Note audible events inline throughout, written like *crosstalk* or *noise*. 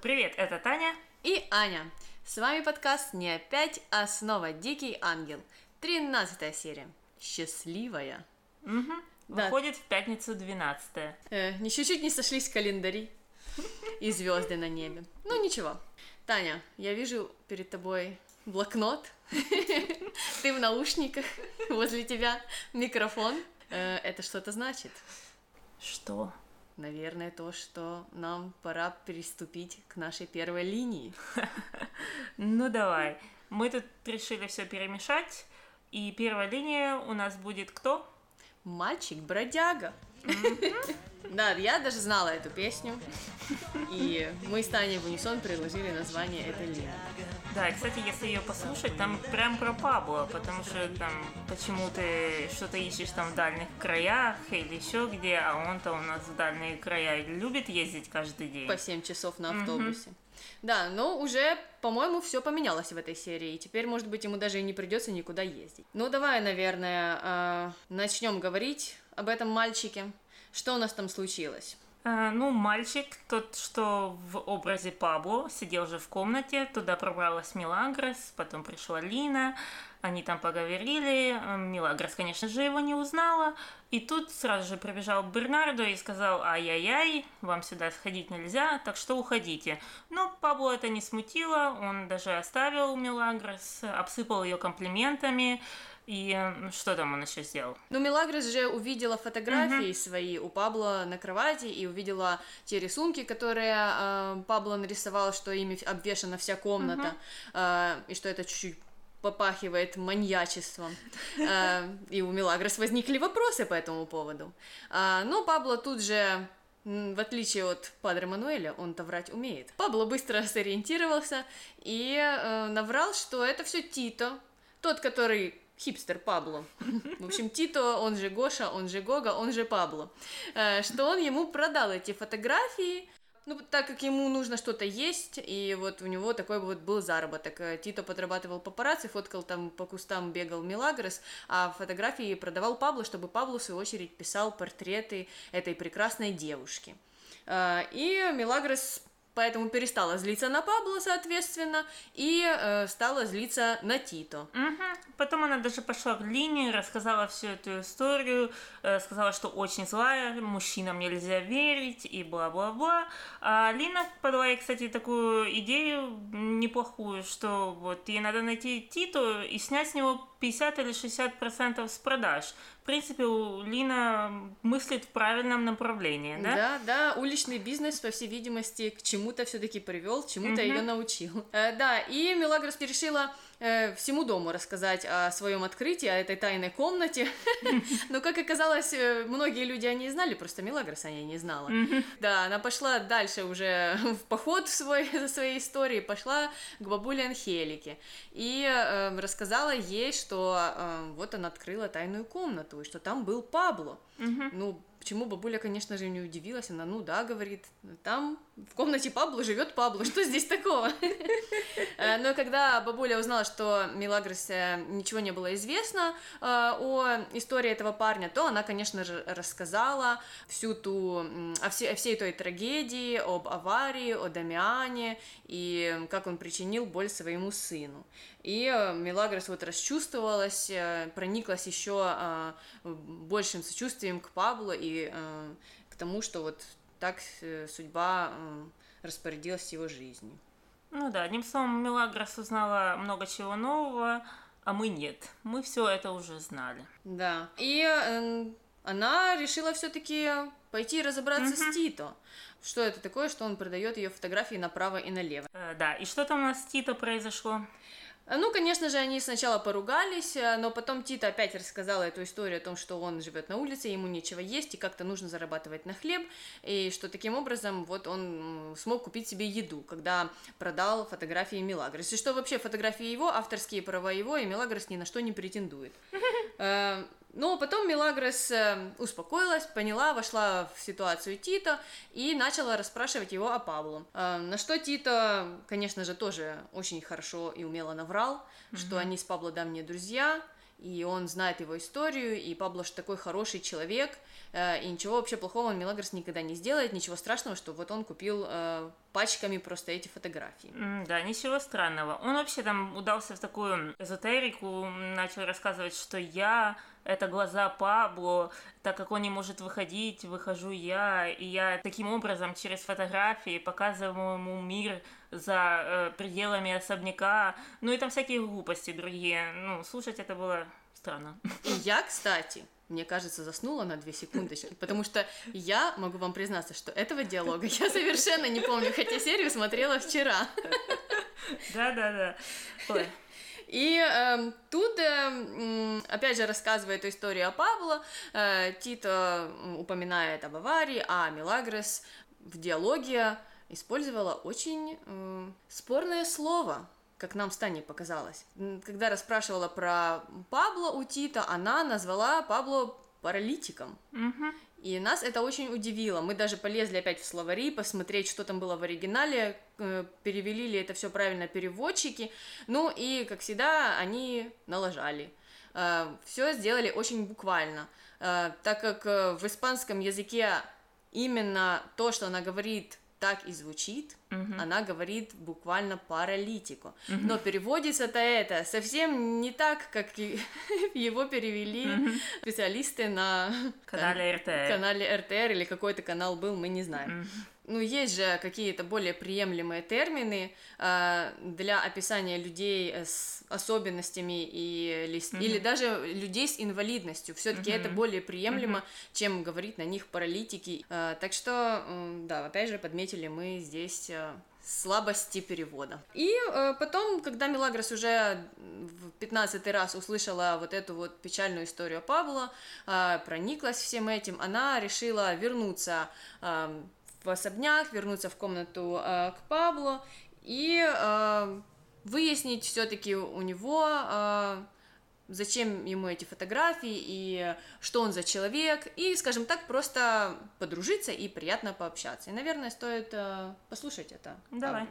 Привет, это Таня. И Аня. С вами подкаст «Не опять, а снова Дикий Ангел». Тринадцатая серия. Счастливая. Угу. Да. Выходит в пятницу 12 Э, чуть-чуть не сошлись календари *laughs* и звезды на небе. Ну ничего. Таня, я вижу перед тобой блокнот. *laughs* Ты в наушниках, возле тебя микрофон. Э, Это что-то значит? Что? Наверное, то, что нам пора приступить к нашей первой линии. Ну давай. Мы тут решили все перемешать. И первая линия у нас будет кто? Мальчик-бродяга. Да, я даже знала эту песню. И мы с Таней в унисон предложили название этой линии. Да, и, кстати, если ее послушать, там прям про Пабло, потому что там почему ты что-то ищешь там в дальних краях или еще где, а он-то у нас в дальние края любит ездить каждый день. По 7 часов на автобусе. Да, но уже, по-моему, все поменялось в этой серии. И теперь, может быть, ему даже и не придется никуда ездить. Ну, давай, наверное, начнем говорить об этом мальчике. Что у нас там случилось? А, ну, мальчик, тот, что в образе Пабло, сидел же в комнате, туда пробралась Милагрос, потом пришла Лина, они там поговорили, Милагрос, конечно же, его не узнала, и тут сразу же прибежал Бернардо и сказал, ай-яй-яй, вам сюда сходить нельзя, так что уходите. Но Пабло это не смутило, он даже оставил Милагрос, обсыпал ее комплиментами, и что там он еще сделал? Ну, Мелагрос же увидела фотографии свои у Пабло на кровати и увидела те рисунки, которые э, Пабло нарисовал, что ими обвешана вся комната, э, и что это чуть-чуть попахивает маньячеством. Э, И у Мелагрос возникли вопросы по этому поводу. А, Но Пабло тут же в отличие от Падре Мануэля, он-то врать умеет. Пабло быстро сориентировался и э, наврал, что это все Тито, тот, который хипстер Пабло. В общем, Тито, он же Гоша, он же Гога, он же Пабло. Э, Что он ему продал эти фотографии, ну, так как ему нужно что-то есть, и вот у него такой вот был заработок. Э, Тито подрабатывал папарацци, фоткал там по кустам, бегал Мелагрос, а фотографии продавал Пабло, чтобы Пабло, в свою очередь, писал портреты этой прекрасной девушки. Э, И Мелагрос поэтому перестала злиться на Пабло, соответственно, и э, стала злиться на Тито. Мгм. Потом она даже пошла к Лине, рассказала всю эту историю, э, сказала, что очень злая, мужчинам нельзя верить и бла-бла-бла. А Лина подала ей, кстати, такую идею неплохую, что вот ей надо найти Титу и снять с него 50 или 60 процентов с продаж. В принципе, у Лина мыслит в правильном направлении, да? Да, да, уличный бизнес, по всей видимости, к чему-то все-таки привел, чему-то ее научил. Э, да, и Мелагрос решила э, всему дому рассказать о своем открытии, о этой тайной комнате. *laughs* Но, как оказалось, э, многие люди о ней знали, просто Мелагрос о ней не знала. Да, она пошла дальше уже *laughs* в поход в свой, *laughs* за своей историей, пошла к бабуле Анхелике и э, рассказала ей, что э, вот она открыла тайную комнату, и что там был Пабло. Ну, Почему бабуля, конечно же, не удивилась, она, ну да, говорит, там в комнате Пабло живет Пабло, что здесь такого? *laughs* Э, Но когда бабуля узнала, что Милагрос ничего не было известно э, о истории этого парня, то она, конечно же, рассказала всю ту, о всей той трагедии, об аварии, о Дамиане и как он причинил боль своему сыну. И э, Мелагрос вот расчувствовалась, э, прониклась еще э, большим сочувствием к Пабло и э, к тому, что вот так судьба распорядилась его жизнью. Ну да, одним словом, Мелагрос узнала много чего нового, а мы нет. Мы все это уже знали. Да. И э, она решила все-таки пойти разобраться с Тито. Что это такое, что он продает ее фотографии направо и налево. Э, да, и что там у нас с Тито произошло? Ну, конечно же, они сначала поругались, э, но потом Тита опять рассказала эту историю о том, что он живет на улице, ему нечего есть, и как-то нужно зарабатывать на хлеб, и что таким образом вот он смог купить себе еду, когда продал фотографии Мелагрос. И что вообще фотографии его, авторские права его, и Мелагрос ни на что не претендует. Но потом Мелагрос э, успокоилась, поняла, вошла в ситуацию Тита и начала расспрашивать его о Пабло. Э, На что Тита, конечно же, тоже очень хорошо и умело наврал, что они с Пабло давние друзья, и он знает его историю, и Пабло же такой хороший человек, э, и ничего вообще плохого Мелагрос никогда не сделает, ничего страшного, что вот он купил э, пачками просто эти фотографии. Да, ничего странного. Он вообще там удался в такую эзотерику, начал рассказывать, что я это глаза Пабло, так как он не может выходить, выхожу я, и я таким образом через фотографии показываю ему мир за э, пределами особняка, ну и там всякие глупости другие. Ну, слушать это было странно. И я, кстати, мне кажется, заснула на две секундочки, потому что я могу вам признаться, что этого диалога я совершенно не помню, хотя серию смотрела вчера. Да-да-да. Ой. И э, тут, э, опять же, рассказывая эту историю о Пабло, э, Тито упоминает об аварии, а Милагрес в диалоге использовала очень э, спорное слово, как нам с Таней показалось. Когда расспрашивала про Пабло у Тита, она назвала Пабло паралитиком. Угу. И нас это очень удивило. Мы даже полезли опять в словари, посмотреть, что там было в оригинале, э, перевели ли это все правильно переводчики. Ну и, как всегда, они налажали. Э, все сделали очень буквально. Э, так как в испанском языке именно то, что она говорит, так и звучит, Мгм. она говорит буквально паралитику. Мгм. Но переводится-то это совсем не так, как *laughs* его перевели Мгм. специалисты на Канале РТ. канале РТР или какой-то канал был, мы не знаем. Мгм. Ну, есть же какие-то более приемлемые термины э, для описания людей э, с особенностями и, лис- Мгм. или даже людей с инвалидностью. Все-таки это Мгм. более приемлемо, чем говорить на них паралитики. Э, так что, м, да, опять же, подметили мы здесь э, слабости перевода. И э, потом, когда Мелагрос уже в пятнадцатый раз услышала вот эту вот печальную историю Павла, э, прониклась всем этим, она решила вернуться э, в особняк, вернуться в комнату э, к Пабло и э, выяснить все-таки у него, э, зачем ему эти фотографии и что он за человек, и, скажем так, просто подружиться и приятно пообщаться. И, наверное, стоит э, послушать это. Давай.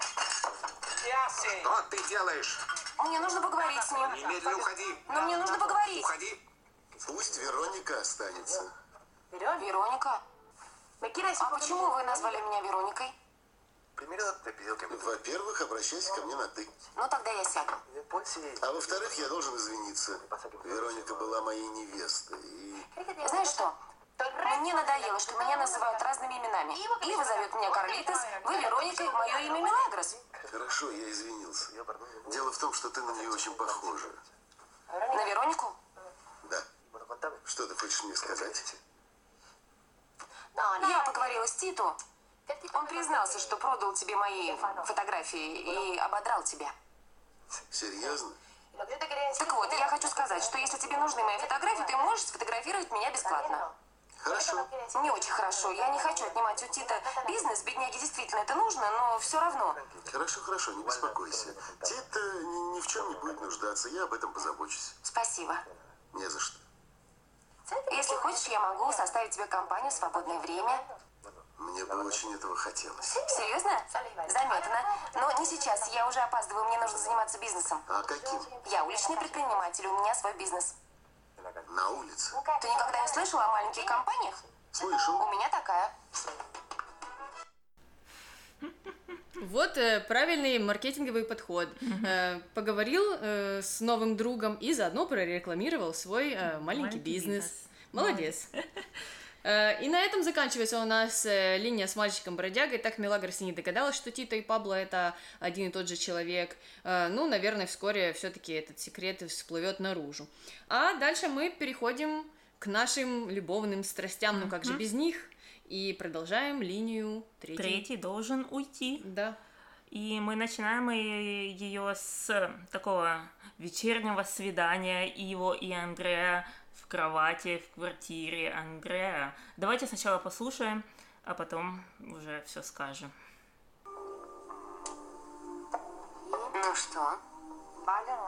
Что ты делаешь? Мне нужно поговорить с ним. Немедленно уходи. Но мне нужно поговорить. Уходи. Пусть Вероника останется. Вероника? А почему вы назвали меня Вероникой? Во-первых, обращайся ко мне на «ты». Ну, тогда я сяду. А во-вторых, я должен извиниться. Вероника была моей невестой. И Знаешь что? Мне надоело, что меня называют разными именами. Ива зовет меня Карлитос, вы Вероникой, мое имя Милагрос. хорошо, я извинился. Дело в том, что ты на нее очень похожа. На Веронику? Да. Что ты хочешь мне сказать? Я поговорила с Титу. Он признался, что продал тебе мои фотографии и ободрал тебя. Серьезно? Так вот, я хочу сказать, что если тебе нужны мои фотографии, ты можешь сфотографировать меня бесплатно. Хорошо. Не очень хорошо. Я не хочу отнимать у Тита бизнес. Бедняге действительно это нужно, но все равно. Хорошо, хорошо, не беспокойся. Тит э, ни, ни в чем не будет нуждаться, я об этом позабочусь. Спасибо. Не за что. Если хочешь, я могу составить тебе компанию в свободное время. Мне бы очень этого хотелось. Серьезно? Заметно. Но не сейчас. Я уже опаздываю. Мне нужно заниматься бизнесом. А каким? Я уличный предприниматель. У меня свой бизнес. На улице. Ты никогда не слышал о маленьких компаниях? Слышал? У меня такая. Вот э, правильный маркетинговый подход. Э, поговорил э, с новым другом и заодно прорекламировал свой маленький, Маленький бизнес. бизнес. Молодец. И на этом заканчивается у нас линия с мальчиком-бродягой. Так Мелагрос и не догадалась, что Тита и Пабло это один и тот же человек. Ну, наверное, вскоре все-таки этот секрет всплывет наружу. А дальше мы переходим к нашим любовным страстям. Ну как же без них? И продолжаем линию третьей. Третий должен уйти. Да. И мы начинаем ее с такого вечернего свидания Иво и Андрея в кровати, в квартире Андрея. Давайте сначала послушаем, а потом уже все скажем. Ну что?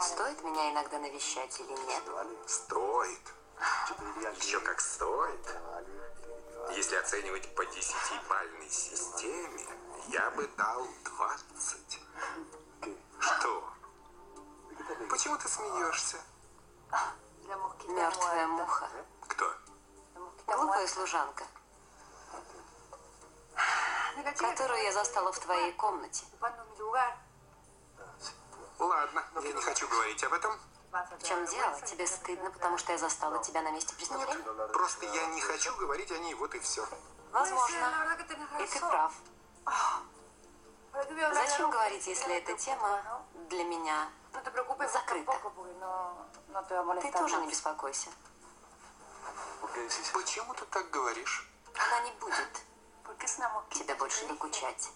Стоит меня иногда навещать или нет? Стоит. Еще как стоит. Если оценивать по десятибальной системе, я бы дал 20. Что? Почему ты смеешься? Мертвая муха. Кто? Глупая служанка. Которую я застала в твоей комнате. Ладно, я не хочу говорить об этом. В чем дело? Тебе стыдно, потому что я застала тебя на месте преступления? Просто я не хочу говорить о ней, вот и все. Возможно. И ты прав. Зачем говорить, если эта тема для меня закрыта? Ты тоже не беспокойся. Почему ты так говоришь? Она не будет тебе больше докучать.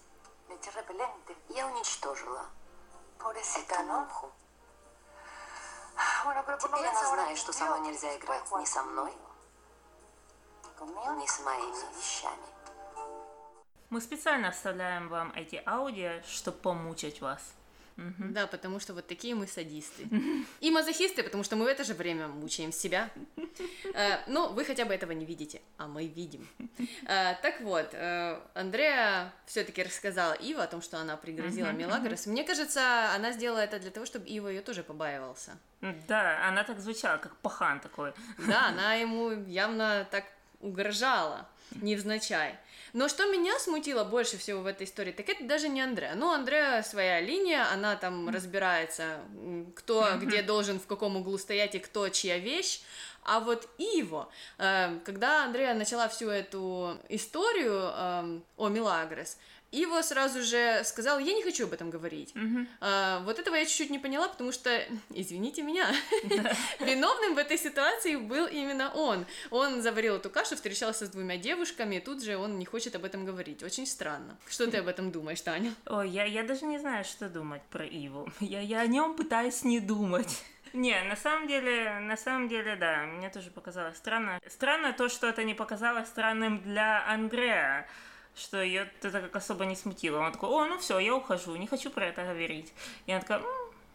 Я уничтожила эту муху. Теперь она знает, что со мной нельзя играть ни со мной, ни с моими вещами. Мы специально вставляем вам эти аудио, чтобы помучить вас. Мгм. Да, потому что вот такие мы садисты. И мазохисты, потому что мы в это же время мучаем себя. Э, Но вы хотя бы этого не видите, а мы видим. Э, Так вот, э, Андреа все-таки рассказала Ива о том, что она пригрозила Мелагрос. Мне кажется, она сделала это для того, чтобы Ива ее тоже побаивался. Да, она так звучала, как пахан такой. Да, она ему явно так угрожала, невзначай. Но что меня смутило больше всего в этой истории, так это даже не Андреа. Ну, Андреа своя линия, она там разбирается, кто где должен в каком углу стоять и кто чья вещь. А вот Иво, э, когда Андреа начала всю эту историю эм, о Милагрос, Иво сразу же сказал, я не хочу об этом говорить. А, вот этого я чуть-чуть не поняла, потому что, извините меня, *laughs* *laughs* виновным в этой ситуации был именно он. Он заварил эту кашу, встречался с двумя девушками, и тут же он не хочет об этом говорить. Очень странно. Что ты об этом думаешь, Таня? *laughs* Ой, я, я даже не знаю, что думать про Иву. Я, я о нем пытаюсь не думать. Не, на самом деле, на самом деле, да, мне тоже показалось странно. Странно то, что это не показалось странным для Андрея, что ее это как особо не смутило. Он такой, о, ну все, я ухожу, не хочу про это говорить. И она такая, «М,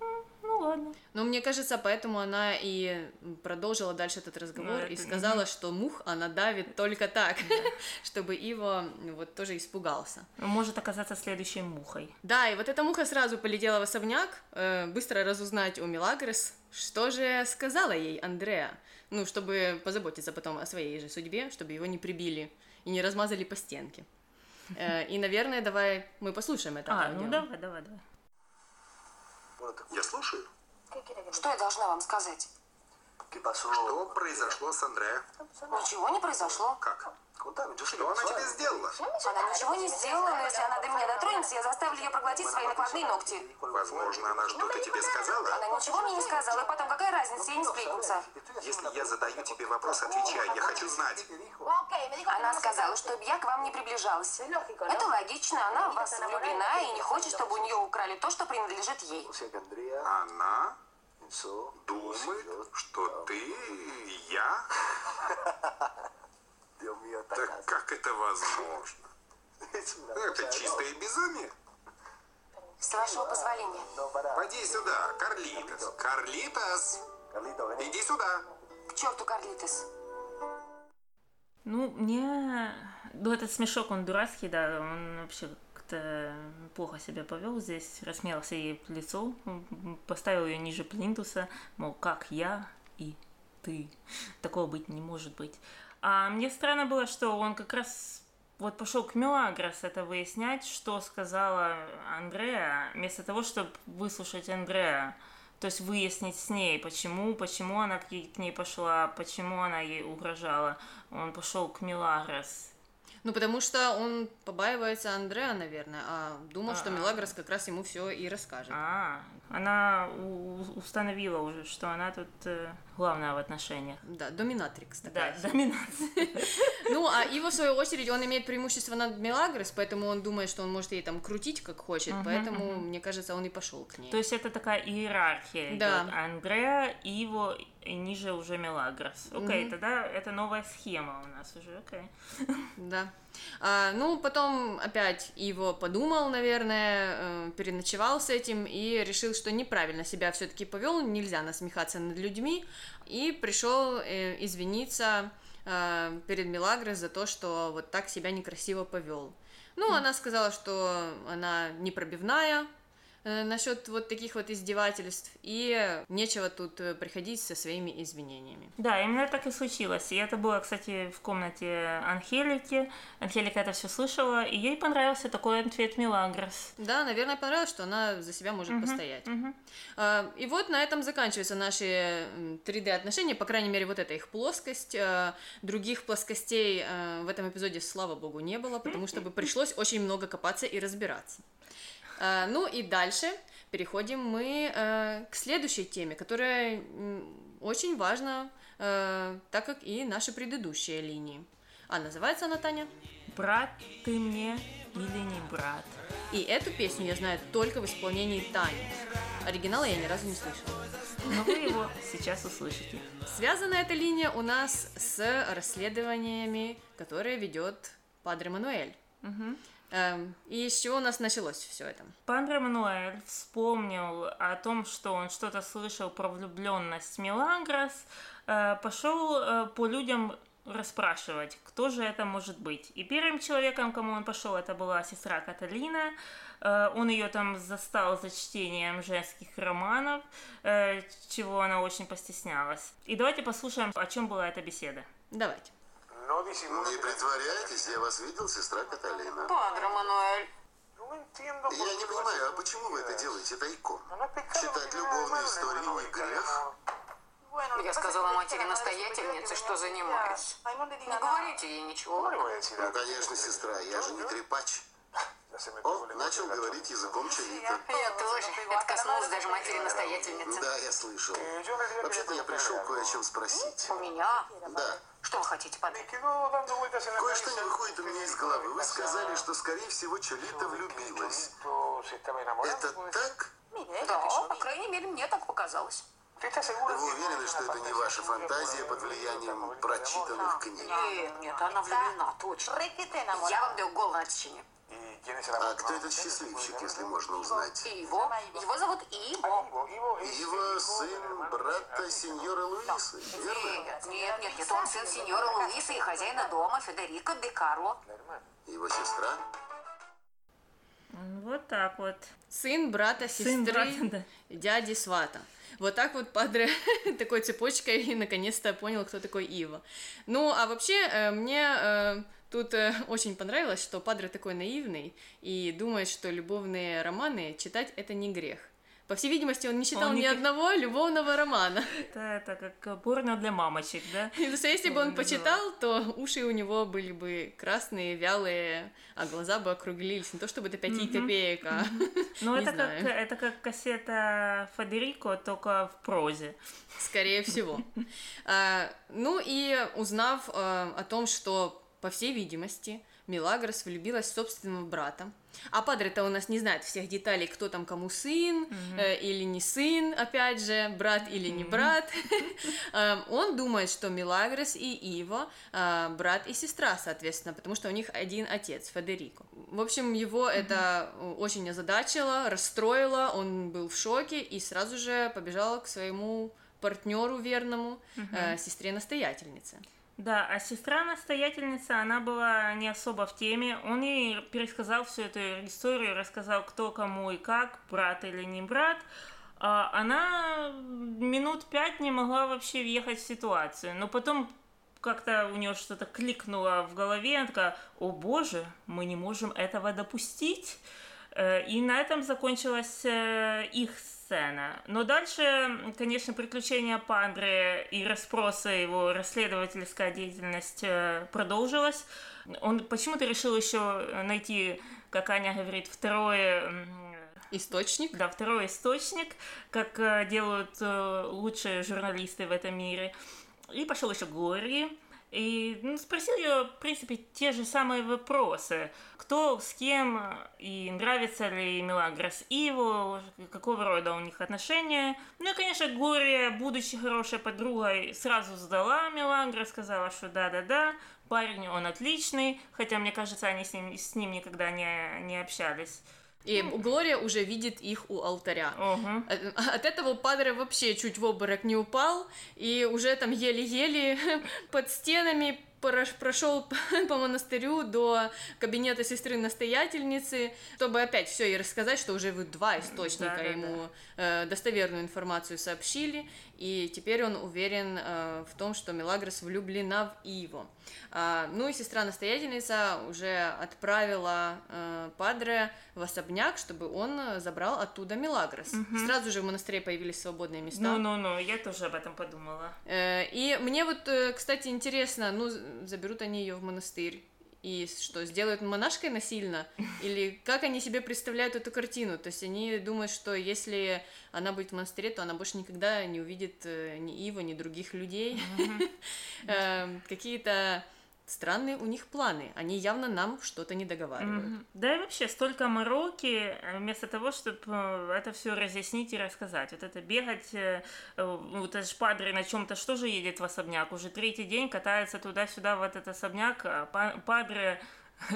м, ну ладно. Но мне кажется, поэтому она и продолжила дальше этот разговор Ну, и это- сказала, что мух она давит только так, *laughs* чтобы Иво вот тоже испугался. Может оказаться следующей мухой. Да, и вот эта муха сразу полетела в особняк, э, быстро разузнать у Милагрос, что же сказала ей Андреа, ну, чтобы позаботиться потом о своей же судьбе, чтобы его не прибили и не размазали по стенке. Э, и, наверное, давай мы послушаем это А, аудио. ну давай, давай, давай. Я слушаю. Что я должна вам сказать? Что произошло с Андре? Ничего не произошло. Как? Что она тебе сделала? Она ничего не сделала, но если она до меня дотронется, я заставлю ее проглотить свои накладные ногти. Возможно, она что-то тебе сказала? Она ничего мне не сказала, и потом какая разница, я не сплетница. Если я задаю тебе вопрос, отвечай. Я хочу знать. Она сказала, чтобы я к вам не приближалась. Это логично, она в вас влюблена и не хочет, чтобы у нее украли то, что принадлежит ей. Она думает, что ты и я? Так как это возможно? Это чистое безумие. С вашего позволения. Поди сюда, Карлитос. Карлитос, иди сюда. К черту, Карлитес. Ну, мне... Ну, этот смешок, он дурацкий, да, он вообще как-то плохо себя повел здесь, рассмеялся ей в лицо, поставил ее ниже плинтуса, мол, как я и ты. Такого быть не может быть. А мне странно было, что он как раз вот пошел к Мелагрос это выяснять, что сказала Андреа, вместо того, чтобы выслушать Андреа. То есть выяснить с ней, почему, почему она к, ей- к ней пошла, почему она ей угрожала. Он пошел к Милагрос. Ну, потому что он побаивается Андреа, наверное, а думал, что А-а. Милагрос как раз ему все и расскажет. А, она установила уже, что она тут э, главная в отношениях. Да, доминатрикс Да, такая. доминация. *laughs* Ну, а Иво, в свою очередь, он имеет преимущество над Мелагрос, поэтому он думает, что он может ей там крутить как хочет, поэтому, мне кажется, он и пошел к ней. То есть это такая иерархия Да. Андреа, Иво и ниже уже Мелагрос. Окей, тогда это новая схема у нас уже, окей. Да. А, ну, потом опять Иво подумал, наверное, э, переночевал с этим и решил, что неправильно себя все-таки повел, нельзя насмехаться над людьми, и пришел э, извиниться э, перед Мелагрос за то, что вот так себя некрасиво повел. Ну, она сказала, что она непробивная, насчет вот таких вот издевательств, и нечего тут э, приходить со своими извинениями. Да, именно так и случилось. И это было, кстати, в комнате Анхелики. Анхелика это все слышала, и ей понравился такой ответ Милагрос. Да, наверное, понравилось, что она за себя может постоять. Мгм. А, И вот на этом заканчиваются наши м, 3D-отношения, по крайней мере, вот эта их плоскость. А, Других плоскостей а, в этом эпизоде, слава богу, не было, потому что бы пришлось очень много копаться и разбираться. А, Ну и дальше переходим мы э, к следующей теме, которая очень важна, э, так как и наши предыдущие линии. А называется она, Таня? Брат ты мне или не брат? И эту песню я знаю только в исполнении Тани. Оригинала я ни разу не слышала. Но вы его сейчас услышите. Связана эта линия у нас с расследованиями, которые ведет Падре Мануэль. Эм, И с чего у нас началось все это? Пандре Мануэль вспомнил о том, что он что-то слышал про влюбленность Мелагрос, э, пошел э, по людям расспрашивать, кто же это может быть. И первым человеком, кому он пошел, это была сестра Каталина. Э, Он ее там застал за чтением женских романов, чего она очень постеснялась. И давайте послушаем, о чем была эта беседа. Давайте. Не притворяйтесь, я вас видел, сестра Каталина. Падре Мануэль. Я не понимаю, а почему вы это делаете тайком? Читать любовные истории не грех? Я сказала матери-настоятельнице, что занимаюсь. Не говорите ей ничего. Ну, конечно, сестра, я же не трепач. О, начал говорить языком чалита. Я тоже. Это коснулось даже матери-настоятельницы. Да, я слышал. Вообще-то я пришел кое о чем спросить. У меня? Да, Что вы хотите, падре? кое-что не выходит у меня из головы. Вы сказали, что, скорее всего, Чолита влюбилась. Это так? Да, по крайней мере, мне так показалось. Вы уверены, что это не ваша фантазия под влиянием прочитанных книг? Нет, нет, она влюблена, точно. Я вам даю гол на отсечение. А кто этот счастливчик, если можно узнать? Иво. Его зовут Иво. Ива сын брата сеньора Луисы, верно? Нет, нет, нет, нет, он сын сеньора Луиса и хозяина дома Федерико де Карло. Его сестра? Вот так вот. Сын брата, Сын сестры, брата, да. дяди, свата. Вот так вот Падре *laughs* такой цепочкой и наконец-то понял, кто такой Ива. Ну, а вообще, э, мне э, тут э, *laughs* очень понравилось, что Падре такой наивный и думает, что любовные романы читать это не грех. По всей видимости, он не читал Он ни не- одного любовного романа. *laughs* Это, это как порно для мамочек, да? *laughs* Просто если бы он почитал, то уши у него были бы красные, вялые, а глаза бы округлились. Не то чтобы до пяти копеек, а... Ну, это как, это как кассета Федерико, только в прозе. Скорее всего. А, Ну и узнав а, о том, что, по всей видимости, Милагрос влюбилась в собственного брата. А Падре-то у нас не знает всех деталей, кто там кому сын э, или не сын, опять же, брат или не брат. *laughs* Эм, Он думает, что Милагрос и Иво а, брат и сестра, соответственно, потому что у них один отец, Федерико. В общем, его это э, очень озадачило, расстроило, он был в шоке и сразу же побежал к своему партнеру верному, э, сестре-настоятельнице. Да, а сестра-настоятельница, она была не особо в теме. Он ей пересказал всю эту историю, рассказал, кто кому и как, брат или не брат. А она минут пять не могла вообще въехать в ситуацию. Но потом как-то у нее что-то кликнуло в голове, она такая, о боже, мы не можем этого допустить. Э, И на этом закончилась э, их сцена. Но дальше, конечно, приключения Пандры и расспросы его, расследовательская деятельность э, продолжилась. Он почему-то решил еще найти, как Аня говорит, второе Источник. да, второй источник, как э, делают э, лучшие журналисты в этом мире. И пошел еще Глории. И ну, спросил ее, в принципе, те же самые вопросы. Кто с кем, э, и нравится ли Мелагрос Иву, какого рода у них отношения. Ну и, конечно, Глория, будучи хорошей подругой, сразу сдала Мелагрос, сказала, что да-да-да, парень он отличный, хотя, мне кажется, они с ним, с ним никогда не, не общались. И Глория уже видит их у алтаря. Ого. От от этого Падре вообще чуть в обморок не упал, и уже там еле-еле *laughs* под стенами прошел *laughs* по монастырю до кабинета сестры-настоятельницы, чтобы опять все ей рассказать, что уже вы два источника да, ему да. Э, достоверную информацию сообщили, и теперь он уверен э, в том, что Мелагрос влюблена в Иво. А, ну и сестра-настоятельница уже отправила э, Падре в особняк, чтобы он забрал оттуда Мелагрос. Угу. Сразу же в монастыре появились свободные места. Ну-ну-ну, я тоже об этом подумала. Э, и мне вот, э, кстати, интересно, ну, заберут они ее в монастырь, и что, сделают монашкой насильно? *laughs* Или как они себе представляют эту картину? То есть они думают, что если она будет в монастыре, то она больше никогда не увидит э, ни Ива, ни других людей. *laughs* Эм, какие-то странные у них планы. Они явно нам что-то не договаривают. Mm-hmm. Да и вообще столько мороки, э, вместо того, чтобы э, это все разъяснить и рассказать. Вот это бегать, э, вот этот падре на чем-то что же едет в особняк? Уже третий день катается туда-сюда в этот особняк, а падре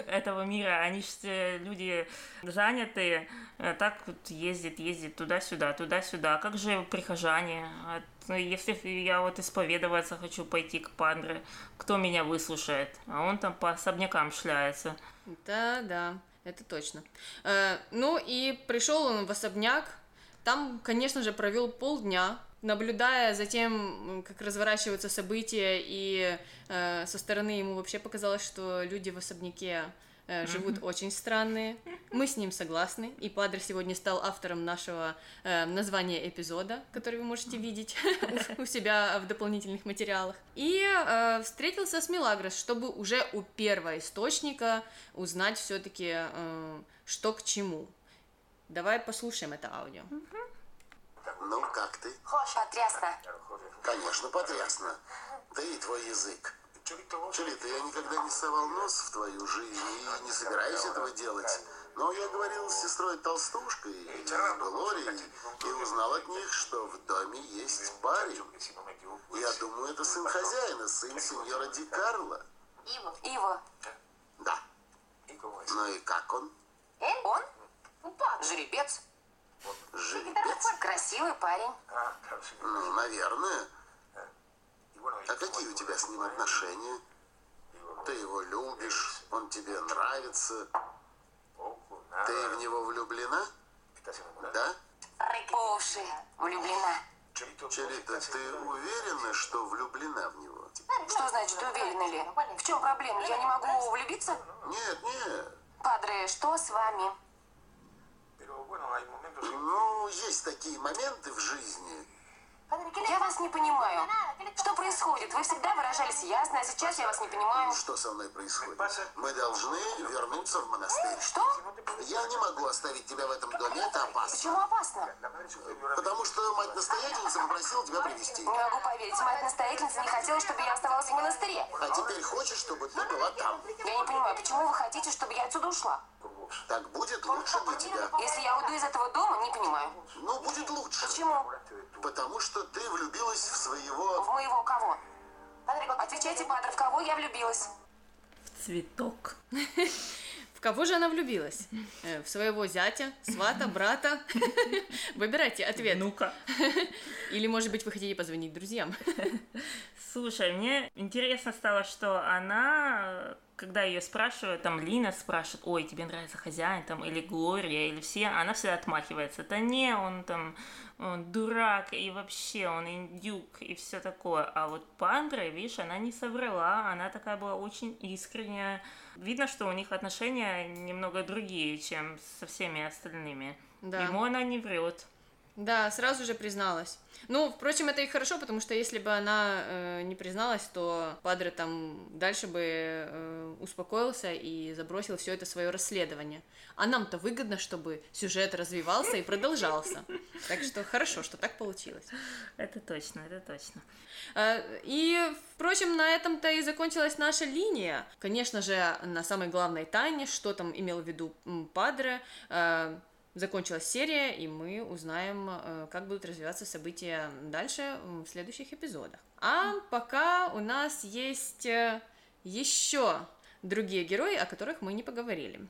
этого мира, они же люди занятые, э, так вот ездит, ездит туда-сюда, туда-сюда. Как же прихожане? Ну, если я вот исповедоваться хочу пойти к Пандре, кто меня выслушает? А он там по особнякам шляется. Да, да, это точно. Э, ну и пришел он в особняк, там, конечно же, провел полдня, наблюдая за тем, как разворачиваются события, и э, со стороны ему вообще показалось, что люди в особняке э, живут mm-hmm. очень странные. Мы с ним согласны. И Падре сегодня стал автором нашего э, названия эпизода, который вы можете видеть *laughs* у себя в дополнительных материалах. И э, встретился с Милагрос, чтобы уже у первого источника узнать все-таки, э, что к чему. Давай послушаем это аудио. Mm-hmm. Ну, как ты? Потрясно. Конечно, потрясно. Да и твой язык. Чулита, я никогда не совал нос в твою жизнь и не собираюсь этого делать. Но я говорил с сестрой Толстушкой и Глорией и узнал от них, что в доме есть парень. Я думаю, это сын хозяина, сын сеньора Ди Карло. Иво. Иво. Да. Ну и как он? Он? Жеребец. Жеребец? Красивый парень. Ну, наверное. А какие у тебя с ним отношения? Ты его любишь, он тебе нравится. Ты в него влюблена? Да? По уши влюблена. Челита, ты уверена, что влюблена в него? Что значит уверена ли? В чем проблема? Я не могу влюбиться? Нет, нет. Падре, что с вами? Ну, есть такие моменты в жизни, я вас не понимаю. Что происходит? Вы всегда выражались ясно, а сейчас я вас не понимаю. Что со мной происходит? Мы должны вернуться в монастырь. Что? Я не могу оставить тебя в этом доме, это опасно. Почему опасно? Потому что мать-настоятельница попросила тебя привести. Не могу поверить, мать-настоятельница не хотела, чтобы я оставалась в монастыре. А теперь хочет, чтобы ты была там. Я не понимаю, почему вы хотите, чтобы я отсюда ушла? Так будет лучше для тебя. Если я уйду из этого дома, не понимаю. Ну, будет лучше. Почему? Потому что ты влюбилась в своего... В моего кого? Отвечайте, Падре, в кого я влюбилась? В цветок. *laughs* В кого же она влюбилась? Э, в своего зятя, свата, *laughs* брата? *laughs* Выбирайте ответ. Ну-ка. Или, может быть, вы хотите позвонить друзьям? Слушай, мне интересно стало, что она когда ее спрашивают, там Лина спрашивает, ой, тебе нравится хозяин, там, или Глория, или все, она всегда отмахивается. Да не, он там он дурак, и вообще он индюк, и все такое. А вот Пандра, видишь, она не соврала, она такая была очень искренняя. Видно, что у них отношения немного другие, чем со всеми остальными. Да. Ему она не врет. Да, сразу же призналась. Ну, впрочем, это и хорошо, потому что если бы она э, не призналась, то Падре там дальше бы э, успокоился и забросил все это свое расследование. А нам-то выгодно, чтобы сюжет развивался и продолжался. Так что хорошо, что так получилось. Это точно, это точно. Э, и, впрочем, на этом-то и закончилась наша линия. Конечно же, на самой главной тайне, что там имел в виду Падре, э, закончилась серия, и мы узнаем, э, как будут развиваться события дальше в следующих эпизодах. А пока у нас есть э, еще другие герои, о которых мы не поговорили.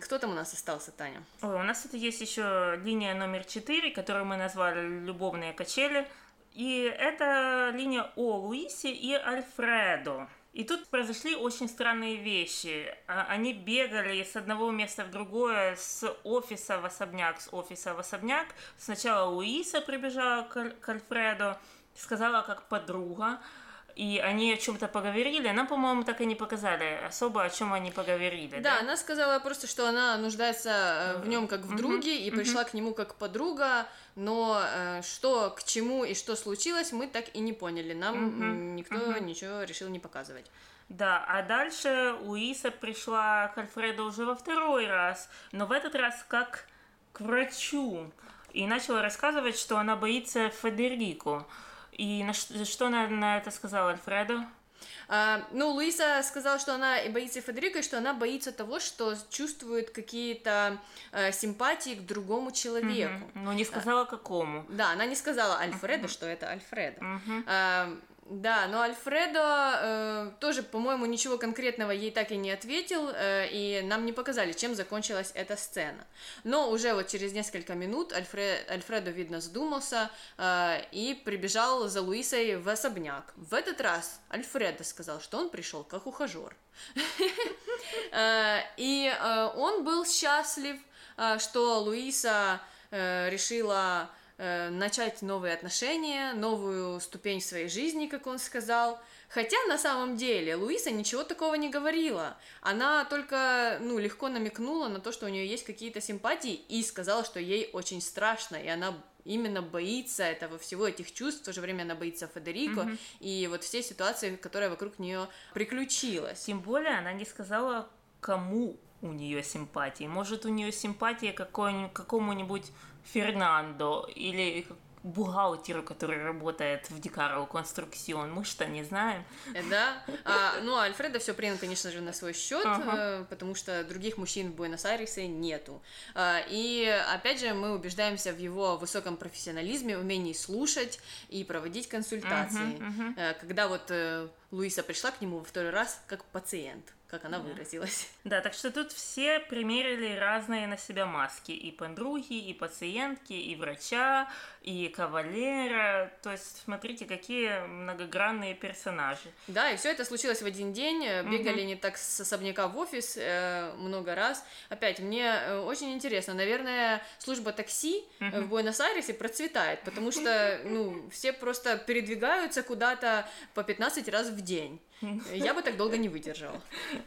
Кто там у нас остался, Таня? Ой, у нас тут есть еще линия номер 4, которую мы назвали «Любовные качели». И это линия о Луисе и Альфредо. И тут произошли очень странные вещи. А, они бегали с одного места в другое, с офиса в особняк, с офиса в особняк. Сначала Луиса прибежала к Альфреду, сказала как подруга, и они о чем-то поговорили. Нам, по-моему, так и не показали особо, о чем они поговорили. Да, да? она сказала просто, что она нуждается э, в нем как в друге и пришла к нему как подруга, но э, что к чему и что случилось, мы так и не поняли. Нам никто ничего решил не показывать. Да, а дальше Луиса пришла к Альфреду уже во второй раз, но в этот раз как к врачу. И начала рассказывать, что она боится Федерико. И на что, что она на это сказала Альфредо? А, ну, Луиса сказала, что она боится Федерико, и что она боится того, что чувствует какие-то э, симпатии к другому человеку. Mm-hmm. Но не сказала, какому. Да, она не сказала Альфредо, mm-hmm. что это Альфредо. Mm-hmm. А, да, но Альфредо э, тоже, по-моему, ничего конкретного ей так и не ответил, э, и нам не показали, чем закончилась эта сцена. Но уже вот через несколько минут Альфред, Альфредо, видно, задумался э, и прибежал за Луисой в особняк. В этот раз Альфредо сказал, что он пришел как ухажер. Э, и э, он был счастлив, э, что Луиса решила э, начать новые отношения, новую ступень в своей жизни, как он сказал. Хотя на самом деле Луиса ничего такого не говорила. Она только ну, легко намекнула на то, что у нее есть какие-то симпатии, и сказала, что ей очень страшно, и она именно боится этого всего, этих чувств, в то же время она боится Федерико, mm-hmm. и вот все ситуации, которая вокруг нее приключилась. Тем более она не сказала, кому у нее симпатии. Может, у нее симпатия какому-нибудь Фернандо или бухгалтеру, который работает в Дикаро Конструкцион. Мы что, не знаем? Э, да. А, ну, а Альфреда все принял, конечно же, на свой счет, ага. э, потому что других мужчин в Буэнос-Айресе нету. А, и, опять же, мы убеждаемся в его высоком профессионализме, умении слушать и проводить консультации. Угу, угу. Когда вот Луиса пришла к нему во второй раз как пациент как она выразилась. *laughs* Да, так что тут все примерили разные на себя маски. И подруги, и пациентки, и врача, и кавалера. То есть, смотрите, какие многогранные персонажи. Да, и все это случилось в один день. Бегали угу. не так с особняка в офис э, много раз. Опять, мне э, очень интересно. Наверное, служба такси угу. в Буэнос-Айресе процветает, потому что, *laughs* ну, все просто передвигаются куда-то по 15 раз в день. Я бы так долго не выдержала.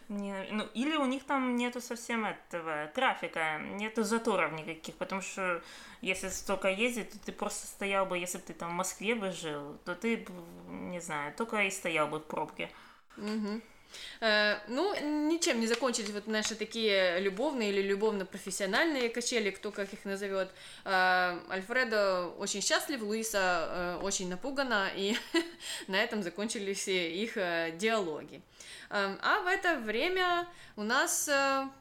Не, ну, или у них там нету совсем этого трафика, нету заторов никаких, потому что если столько ездить, то ты просто стоял бы, если бы ты там в Москве бы жил, то ты, не знаю, только и стоял бы в пробке. Угу. Э, ну, ничем не закончились вот наши такие любовные или любовно-профессиональные качели, кто как их назовет. Э, Альфредо очень счастлив, Луиса э, очень напугана, и *laughs* на этом закончились их диалоги. А в это время у нас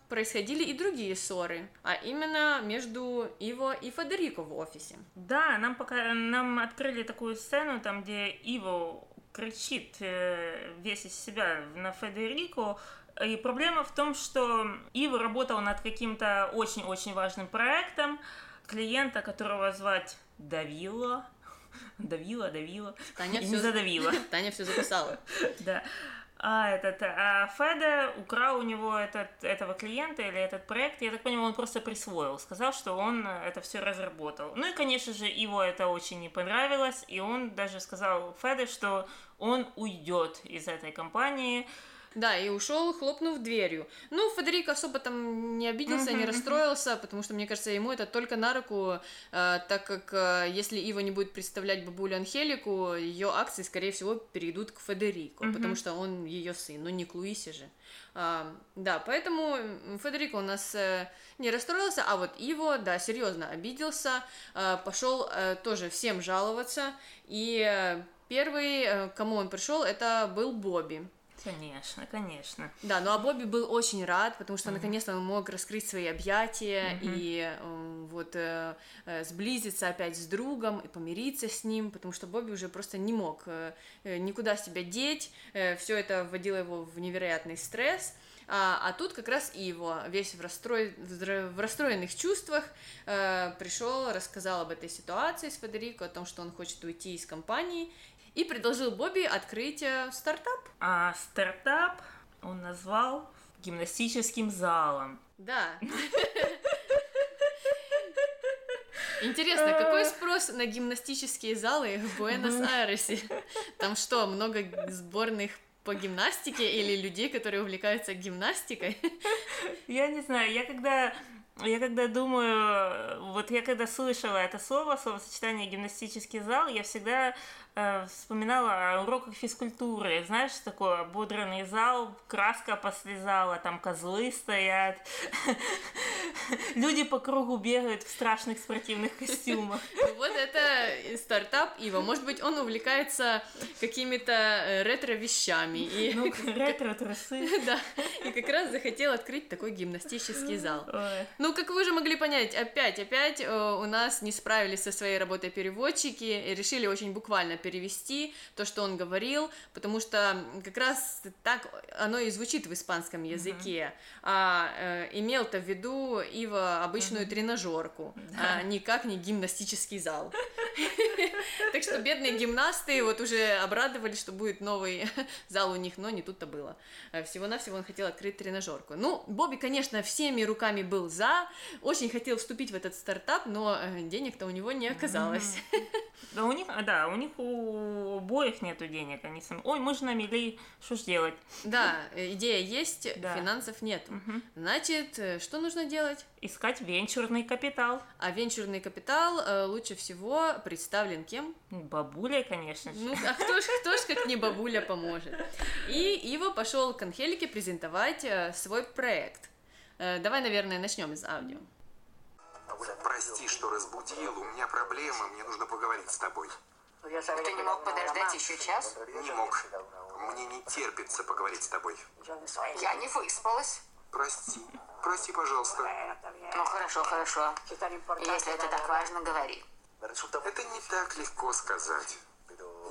происходили и другие ссоры, а именно между Иво и Федерико в офисе. Да, нам пока нам открыли такую сцену, там где Иво кричит э, весь из себя на Федерико. И проблема в том, что Ива работал над каким-то очень-очень важным проектом, клиента, которого звать Давила, *laughs* Давила, Давила. Таня и все... не задавила. *laughs* Таня все записала. Да. А, этот, а Феда украл у него этот, этого клиента или этот проект, я так понимаю, он просто присвоил, сказал, что он это все разработал. Ну и, конечно же, его это очень не понравилось, и он даже сказал Феде, что он уйдет из этой компании, да, и ушел, хлопнув дверью. Ну, Федерико особо там не обиделся, не расстроился, потому что, мне кажется, ему это только на руку, э, так как э, если Ива не будет представлять бабулю Анхелику, ее акции, скорее всего, перейдут к Федерико, потому что он ее сын, но не к Луисе же. А, да, поэтому Федерико у нас э, не расстроился, а вот Иво, да, серьезно обиделся, пошел тоже всем жаловаться, и первый, кому он пришел, это был Бобби. Конечно, конечно. Да, ну а Бобби был очень рад, потому что mm-hmm. наконец-то он мог раскрыть свои объятия mm-hmm. и э, вот э, э, сблизиться опять с другом и помириться с ним, потому что Бобби уже просто не мог э, э никуда себя деть, э, все это вводило его в невероятный стресс. А, а тут как раз и его весь в, расстрой... в расстроенных чувствах э, пришел, рассказал об этой ситуации с Федерико, о том, что он хочет уйти из компании, и предложил Бобби открыть э, стартап. А стартап он назвал гимнастическим залом. Да. Интересно, какой спрос на гимнастические залы в Буэнос-Айресе? Там что, много сборных по гимнастике или людей, которые увлекаются гимнастикой? Я не знаю, я когда я когда думаю, вот я когда слышала это слово, словосочетание гимнастический зал, я всегда э, вспоминала о уроках физкультуры. Знаешь, такой ободранный зал, краска после зала, там козлы стоят, *laughs* люди по кругу бегают в страшных спортивных костюмах. *laughs* Вот это стартап Ива. Может быть, он увлекается какими-то э, ретро-вещами. Ну, *laughs* ретро-трусы. Да, и как раз захотел открыть такой гимнастический зал. Ну, как вы уже могли понять, опять, опять э, у нас не справились со своей работой переводчики и решили очень буквально перевести то, что он говорил, потому что как раз так оно и звучит в испанском языке. Uh-huh. А э, имел-то в виду Ива обычную uh-huh. тренажерку, *laughs* uh-huh. а никак не гимнастический зал. *laughs* Так что бедные гимнасты вот уже обрадовались, что будет новый *laughs* зал у них, но не тут-то было. Э, всего-навсего он хотел открыть тренажерку. Ну, Бобби, конечно, всеми руками был за, очень хотел вступить в этот стартап, но э, денег-то у него не оказалось. Да, у них, да, у них у обоих нету денег, они сами. Ой, мы же на мели, что ж делать? Да, идея есть, да. финансов нет. Угу. Значит, э, что нужно делать? Искать венчурный капитал. А венчурный капитал э, лучше всего представлен кем? Бабуля, конечно же. Ну, а кто ж, кто ж как не бабуля поможет? И Ива пошел к Анхелике презентовать э, свой проект. Э, давай, наверное, начнем из аудио. Прости, что разбудил. У меня проблема. Мне нужно поговорить с тобой. Ты не мог подождать еще час? Не мог. Мне не терпится поговорить с тобой. Я не выспалась. Прости. Прости, пожалуйста. Ну, хорошо, хорошо. Если это так важно, говори. Это не так легко сказать.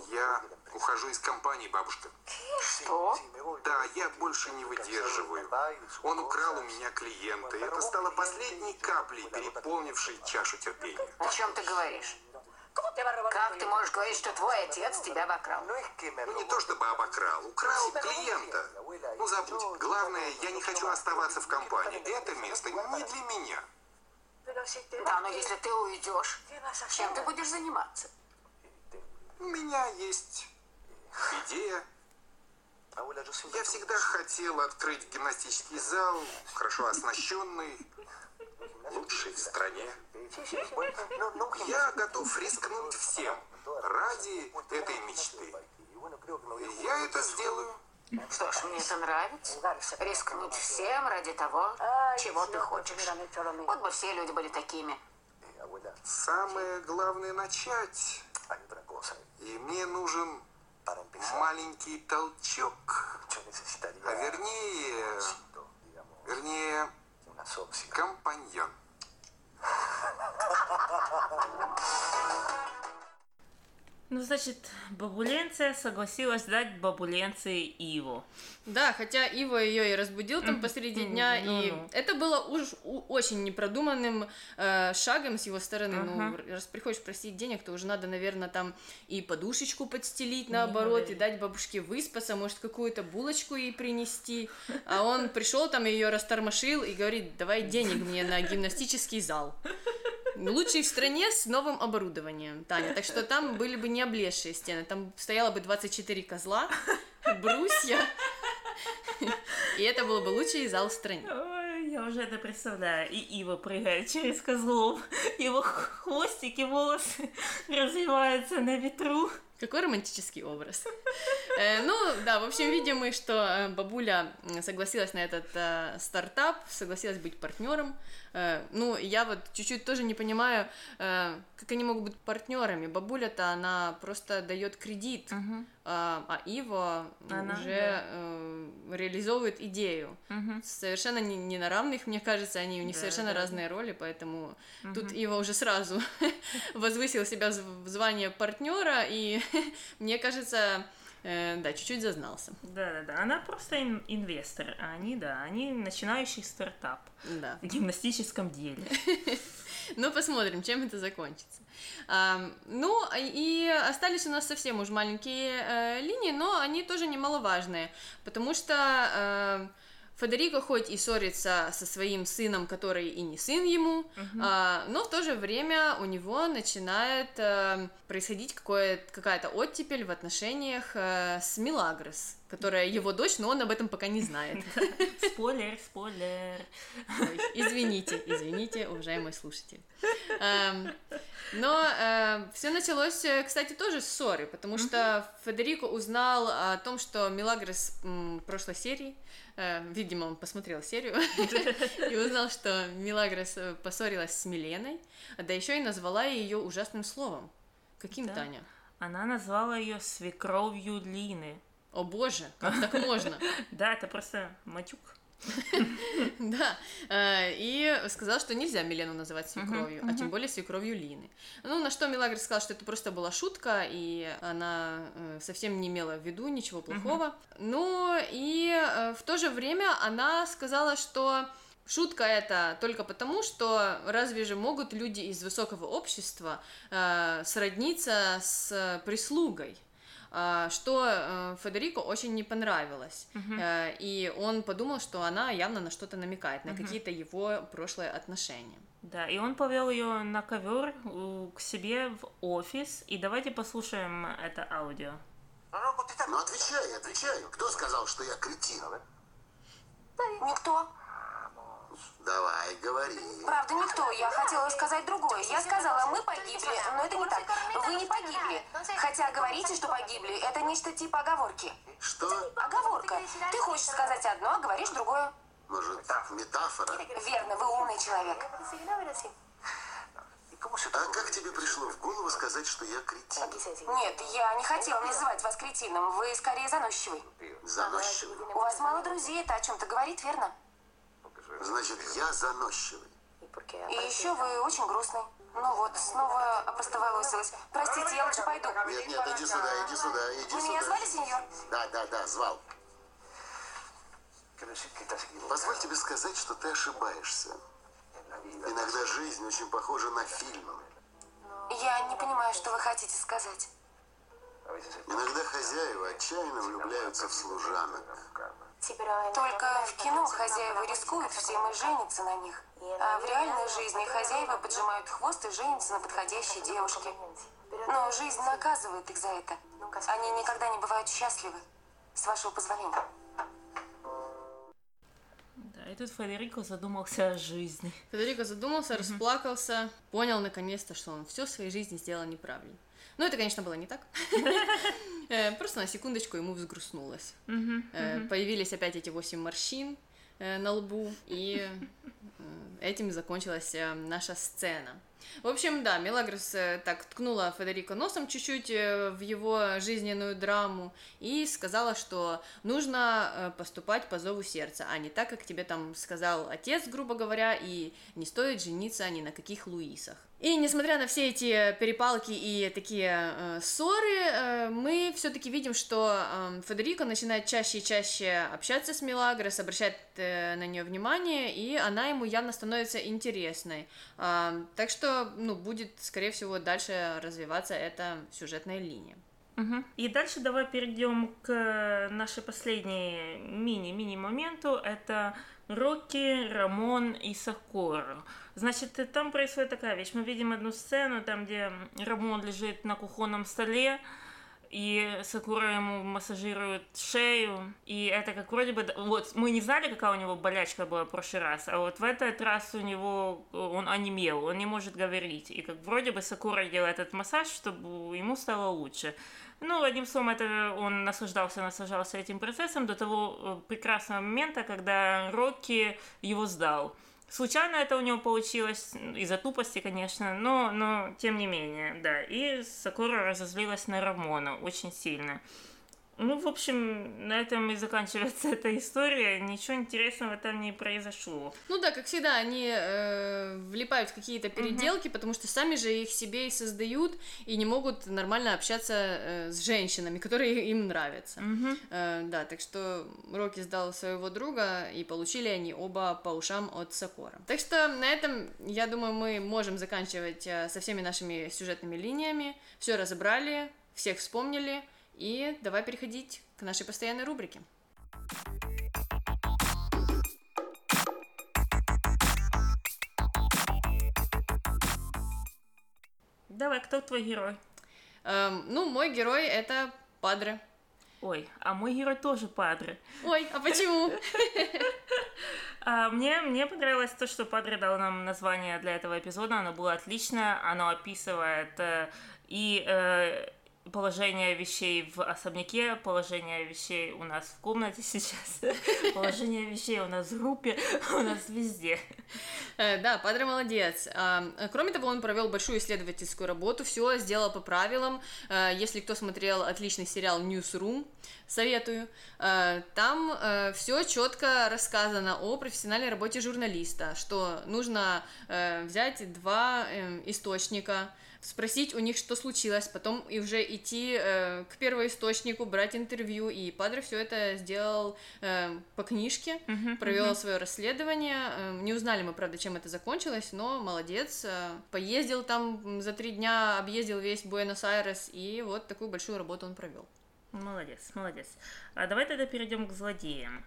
Я ухожу из компании, бабушка. Что? Да, я больше не выдерживаю. Он украл у меня клиента, и это стало последней каплей, переполнившей чашу терпения. О чем ты говоришь? Как ты можешь говорить, что твой отец тебя обокрал? Ну, не то чтобы обокрал, украл клиента. Ну, забудь. Главное, я не хочу оставаться в компании. Это место не для меня. Да, но если ты уйдешь, чем ты будешь заниматься? У меня есть идея. Я всегда хотел открыть гимнастический зал, хорошо оснащенный, лучший в стране. Я готов рискнуть всем ради этой мечты. Я это сделаю. Что ж, мне это нравится. Рискнуть всем ради того, чего ты хочешь. Вот бы все люди были такими. Самое главное начать. И мне нужен маленький толчок. А вернее, вернее, компаньон. Ну, значит, бабуленция согласилась дать бабуленции Иву. Да, хотя Ива ее и разбудил там посреди дня, и это было уж очень непродуманным э, шагом с его стороны. Ну, раз приходишь просить денег, то уже надо, наверное, там и подушечку подстелить наоборот, и дать бабушке выспаться, может, какую-то булочку ей принести. А он пришел там, ее растормошил и говорит, давай денег мне на гимнастический зал. Лучший в стране с новым оборудованием, Таня. Так что там были бы не облезшие стены. Там стояло бы 24 козла, брусья. И это был бы лучший зал в стране. Ой, я уже это представляю. И Ива прыгает через козлов. Его хвостики, волосы развиваются на ветру. Какой романтический образ. Э, ну, да, в общем, видим мы, что э, бабуля согласилась на этот э, стартап, согласилась быть партнером. Э, ну, я вот чуть-чуть тоже не понимаю, э, как они могут быть партнерами. Бабуля-то, она просто дает кредит, uh-huh. а, а Ива она, уже да. э, реализовывает идею. Uh-huh. Совершенно не, не на равных, мне кажется, они у них да, совершенно да. разные роли, поэтому uh-huh. тут Ива уже сразу *laughs* возвысил себя в звание партнера, и *laughs* мне кажется, да, чуть-чуть зазнался. Да-да-да, она просто ин- инвестор, а они, да, они начинающий стартап да. в гимнастическом деле. *laughs* Ну, посмотрим, чем это закончится. Ну, и остались у нас совсем уж маленькие э, линии, но они тоже немаловажные, потому что э, Федерико хоть и ссорится со своим сыном, который и не сын ему, uh-huh. а, но в то же время у него начинает а, происходить какая-то оттепель в отношениях а, с Милагрос, которая его дочь, но он об этом пока не знает. *laughs* Спойлер, спойлер. Извините, извините, уважаемый слушатель. Но все началось, э, кстати, тоже с ссоры, потому что Федерико узнал о том, что Милагрос в прошлой серии Э, видимо, он посмотрел серию *laughs* и узнал, что Милагрос э, поссорилась с Миленой, да еще и назвала ее ужасным словом. Каким, да. Таня? Она назвала ее свекровью Лины. О боже, как так можно? *laughs* Да, это просто матюк. *laughs* Да, э, и сказал, что нельзя Милену называть свекровью, а тем более свекровью Лины. Ну, на что Милагрос сказал, что это просто была шутка, и она э, совсем не имела в виду ничего плохого. Ну, и э, в то же время она сказала, что Шутка это только потому, что разве же могут люди из высокого общества э, сродниться с прислугой? А, что э, Федерико очень не понравилось. Uh-huh. И он подумал, что она явно на что-то намекает, на uh-huh. какие-то его прошлые отношения. Да, и он повел ее на ковер к себе в офис. И давайте послушаем это аудио. Ну отвечай, отвечай. Кто сказал, что я кретин? Никто. Давай, говори. Правда, никто. Я хотела сказать другое. Я сказала, мы погибли, но это не так. Вы не погибли. Хотя говорите, что погибли. Это нечто типа оговорки. Что? Оговорка. Ты хочешь сказать одно, а говоришь другое. Может, метафора? Верно, вы умный человек. А как тебе пришло в голову сказать, что я кретин? Нет, я не хотела называть вас кретином. Вы скорее заносчивый. Заносчивый? У вас мало друзей, это о чем-то говорит, верно? Значит, я заносчивый. И еще вы очень грустный. Ну вот, снова опростоволосилась. Простите, я лучше пойду. Нет, нет, иди сюда, иди сюда, иди вы сюда. меня звали, сеньор? Да, да, да, звал. Позволь тебе сказать, что ты ошибаешься. Иногда жизнь очень похожа на фильм. Я не понимаю, что вы хотите сказать. Иногда хозяева отчаянно влюбляются в служанок. Только в кино хозяева рискуют всем и женятся на них. А в реальной жизни хозяева поджимают хвост и женятся на подходящей девушке. Но жизнь наказывает их за это. Они никогда не бывают счастливы. С вашего позволения. Да, и тут Федерико задумался о жизни. Федерико задумался, расплакался, понял наконец-то, что он все в своей жизни сделал неправильно. Ну, это, конечно, было не так. *laughs* Э, просто на секундочку ему взгрустнулось. Э, появились опять эти восемь морщин э, на лбу, и этим закончилась наша сцена. В общем, да, Мелагрос так ткнула Федерико носом чуть-чуть в его жизненную драму и сказала, что нужно поступать по зову сердца, а не так, как тебе там сказал отец, грубо говоря, и не стоит жениться ни на каких Луисах. И несмотря на все эти перепалки и такие э, ссоры, э, мы все-таки видим, что э, Федерико начинает чаще и чаще общаться с Милагрос, обращать э, на нее внимание, и она ему явно становится интересной. Э, так что, ну, будет, скорее всего, дальше развиваться эта сюжетная линия. Угу. И дальше давай перейдем к нашей последней мини-мини моменту. Это Рокки, Рамон и Сакура. Значит, там происходит такая вещь. Мы видим одну сцену, там, где Рамон лежит на кухонном столе, и Сакура ему массажирует шею, и это как вроде бы... Вот, мы не знали, какая у него болячка была в прошлый раз, а вот в этот раз у него... Он онемел, он не может говорить, и как вроде бы Сакура делает этот массаж, чтобы ему стало лучше. Ну, одним словом, это он наслаждался, наслаждался этим процессом до того э, прекрасного момента, когда Рокки его сдал. Случайно это у него получилось, из-за тупости, конечно, но, но тем не менее, да. И Сакура разозлилась на Рамона очень сильно. Ну, в общем, на этом и заканчивается *laughs* эта история. Ничего интересного там не произошло. Ну да, как всегда, они э, влипают в какие-то переделки, угу. потому что сами же их себе и создают, и не могут нормально общаться э, с женщинами, которые *laughs* им нравятся. Угу. Э, да, так что Рокки сдал своего друга, и получили они оба по ушам от Сокора. Так что на этом, я думаю, мы можем заканчивать э, со всеми нашими сюжетными линиями. Все разобрали, всех вспомнили. И давай переходить к нашей постоянной рубрике. Давай, кто твой герой? Эм, ну, мой герой это Падре. Ой, а мой герой тоже Падре. Ой, а почему? *laughs* А, мне, мне понравилось то, что Падре дал нам название для этого эпизода. Оно было отлично. Оно описывает э, и э, положение вещей в особняке, положение вещей у нас в комнате *laughs* сейчас, положение вещей у нас в группе, *laughs* у нас везде. Э, да, Падре молодец. Кроме того, он провел большую исследовательскую работу, все сделал по правилам. Э, если кто смотрел отличный сериал Newsroom, советую. Э, там все четко рассказано о профессиональной работе журналиста, что нужно взять два эм, источника, спросить у них, что случилось, потом и уже идти э, к первоисточнику, брать интервью. И Падре все это сделал э, по книжке, uh-huh, провел uh-huh. свое расследование. Э, не узнали мы, правда, чем это закончилось, но молодец. Э, поездил там за три дня, объездил весь Буэнос-Айрес, и вот такую большую работу он провел. Молодец, молодец. А давай тогда перейдем к злодеям.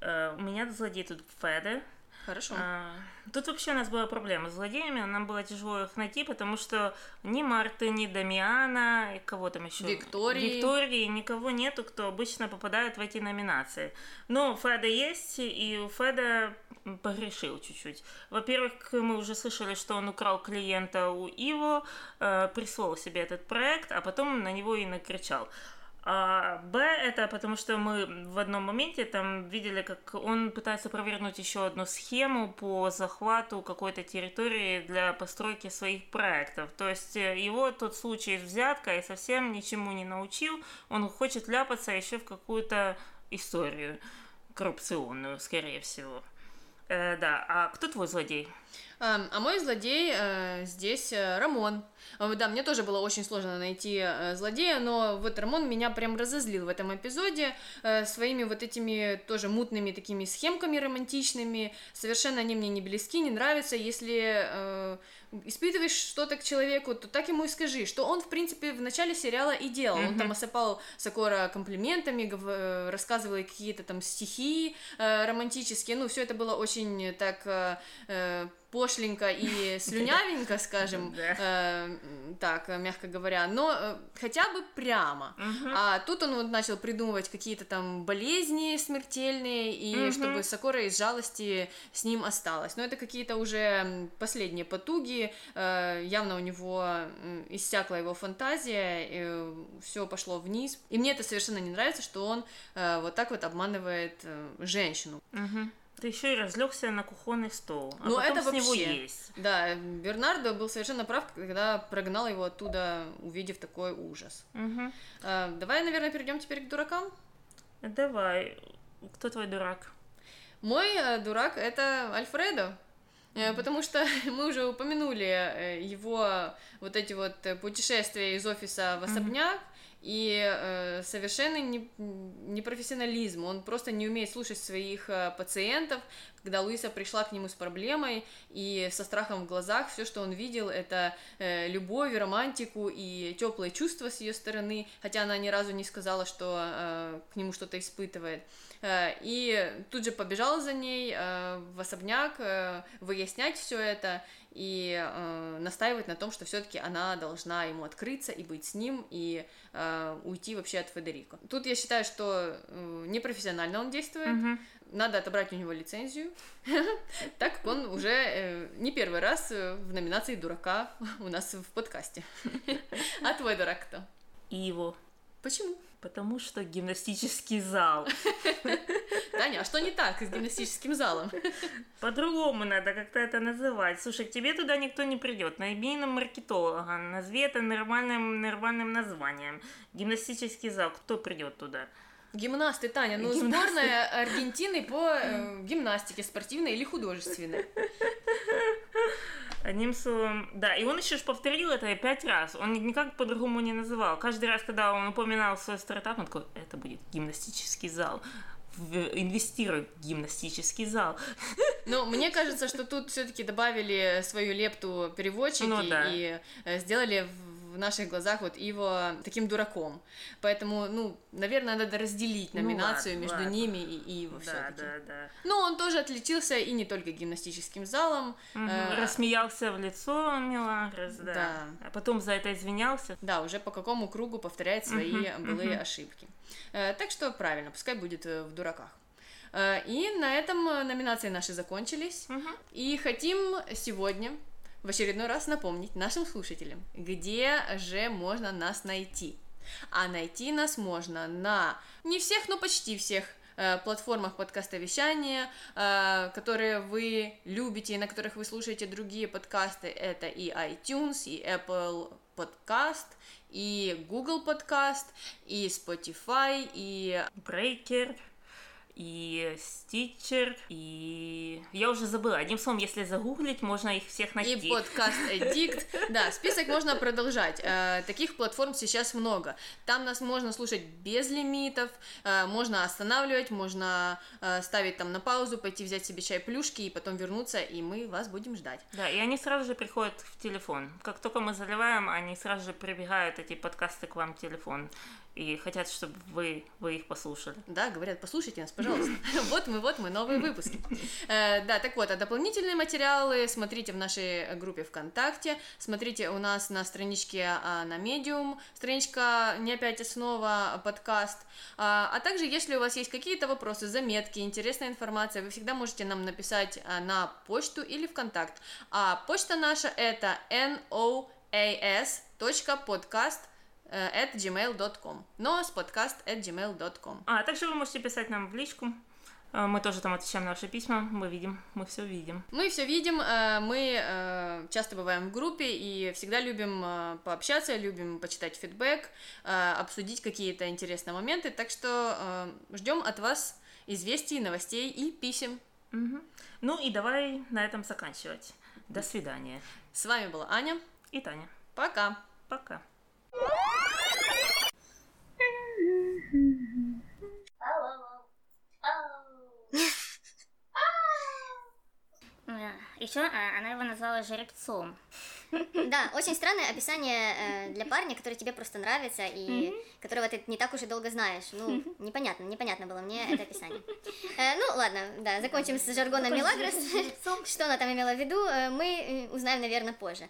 Uh, у меня злодей тут Феде, Хорошо. А, тут вообще у нас была проблема с злодеями, нам было тяжело их найти, потому что ни Марты, ни Дамиана, и кого там еще? Виктории. Виктории, никого нету, кто обычно попадает в эти номинации. Но Феда есть, и у Феда погрешил чуть-чуть. Во-первых, мы уже слышали, что он украл клиента у Иво, э, присвоил себе этот проект, а потом на него и накричал. А Б это потому что мы в одном моменте там видели, как он пытается провернуть еще одну схему по захвату какой-то территории для постройки своих проектов. То есть э, его тот случай с взяткой совсем ничему не научил. Он хочет ляпаться еще в какую-то историю коррупционную, скорее всего. Э, да, а кто твой злодей? А, мой злодей э, здесь э, Рамон. Да, мне тоже было очень сложно найти э, злодея, но вот Рамон меня прям разозлил в этом эпизоде своими вот этими тоже мутными такими схемками романтичными. Совершенно они мне не близки, не нравятся. Если испытываешь что-то к человеку, то так ему и скажи, что он, в принципе, в начале сериала и делал. Mm-hmm. Он там осыпал Сокора комплиментами, рассказывал какие-то там стихи романтические. Ну, все это было очень так... Э, пошленько и *laughs* слюнявенько, скажем, э, так, мягко говоря, но э, хотя бы прямо. А тут он вот начал придумывать какие-то там болезни смертельные, и чтобы Сокора из жалости с ним осталась. Но это какие-то уже последние потуги, э, явно у него иссякла его фантазия, и все пошло вниз. И мне это совершенно не нравится, что он э, вот так вот обманывает э, женщину. Угу. Ты еще и разлегся на кухонный стол, а ну, это с вообще, него есть. Да, Бернардо был совершенно прав, когда прогнал его оттуда, увидев такой ужас. Угу. А, давай, наверное, перейдем теперь к дуракам. Давай. Кто твой дурак? Мой э, дурак это Альфредо. Э, потому что *laughs* мы уже упомянули э, его вот эти вот путешествия из офиса в особняк, mm-hmm и э, совершенный не, непрофессионализм. Он просто не умеет слушать своих э, пациентов. Когда Луиса пришла к нему с проблемой и со страхом в глазах, все, что он видел, это э, любовь, романтику и теплые чувства с ее стороны, хотя она ни разу не сказала, что э, к нему что-то испытывает. Э, и тут же побежал за ней э, в особняк э, выяснять все это и э, настаивать на том, что все-таки она должна ему открыться и быть с ним и э, уйти вообще от Федерико. Тут я считаю, что э, непрофессионально он действует. Надо отобрать у него лицензию, *laughs* так как он уже э, не первый раз э, в номинации дурака у нас в подкасте. *laughs* А твой дурак кто? Иво. Почему? Потому что гимнастический зал. *laughs* Таня, а что не так с гимнастическим залом? *laughs* По-другому надо как-то это называть. Слушай, тебе туда никто не придет. Найди нам маркетолога, назови это нормальным, нормальным названием. Гимнастический зал, кто придет туда? Гимнасты, Таня, ну Гимнасты. сборная *laughs* Аргентины по э, гимнастике, спортивной или художественной. Одним словом, да, и он еще ж повторил это пять раз, он ни- никак по-другому не называл. Каждый раз, когда он упоминал свой стартап, он такой, это будет гимнастический зал. Инвестируй в гимнастический зал. *laughs* Но мне кажется, что тут все-таки добавили свою лепту переводчики Ну да. и э, сделали в наших глазах вот его таким дураком. Поэтому, ну, наверное, надо разделить Ну номинацию ладно, между ладно. ними и, и его Да, все-таки. да, да. Но он тоже отличился и не только гимнастическим залом. Мгм. э, Рассмеялся в лицо Мелагрос, да. Да. А потом за это извинялся. Да, уже по какому кругу повторяет свои Мгм, былые мгм. ошибки. Э, так что правильно, пускай будет э, в дураках. Э, и на этом номинации наши закончились. Мгм. И хотим сегодня в очередной раз напомнить нашим слушателям, где же можно нас найти. А найти нас можно на не всех, но почти всех э, платформах подкаста вещания, э, которые вы любите и на которых вы слушаете другие подкасты. Это и iTunes, и Apple Podcast, и Google Podcast, и Spotify, и Брейкер и Стичер, и... Я уже забыла. Одним словом, если загуглить, можно их всех найти. И подкаст Addict. Да, список можно продолжать. Э, Таких платформ сейчас много. Там нас можно слушать без лимитов, э, можно останавливать, можно э, ставить там на паузу, пойти взять себе чай плюшки и потом вернуться, и мы вас будем ждать. Да, и они сразу же приходят в телефон. Как только мы заливаем, они сразу же прибегают, эти подкасты, к вам в телефон. И хотят, чтобы вы, вы их послушали. Да, говорят, послушайте нас, пожалуйста. *laughs* Вот мы, вот мы, новые выпуски. Э, Да, так вот, а дополнительные материалы смотрите в нашей группе ВКонтакте, смотрите у нас на страничке а, на Medium, страничка «Не опять основа», подкаст. А а также, если у вас есть какие-то вопросы, заметки, интересная информация, вы всегда можете нам написать а, на почту или ВКонтакт. А почта наша это noas.podcast at gmail.com, но с подкаст at gmail.com. А также вы можете писать нам в личку. А, Мы тоже там отвечаем на ваши письма. Мы видим, мы все видим. Мы все видим, э, мы э, часто бываем в группе и всегда любим э, пообщаться, любим почитать фидбэк, э, обсудить какие-то интересные моменты, так что ждем от вас известий, новостей и писем. Мгм. Ну и давай на этом заканчивать. До свидания. С вами была Аня. И Таня. Пока! Пока. Еще она его назвала жеребцом. Да, очень странное описание э, для парня, который тебе просто нравится и которого ты не так уж и долго знаешь. Ну, непонятно, непонятно было мне это описание. Э, ну, ладно, да, закончим с жаргоном Мелагрос. *laughs* Что она там имела в виду, э, мы э, узнаем, наверное, позже.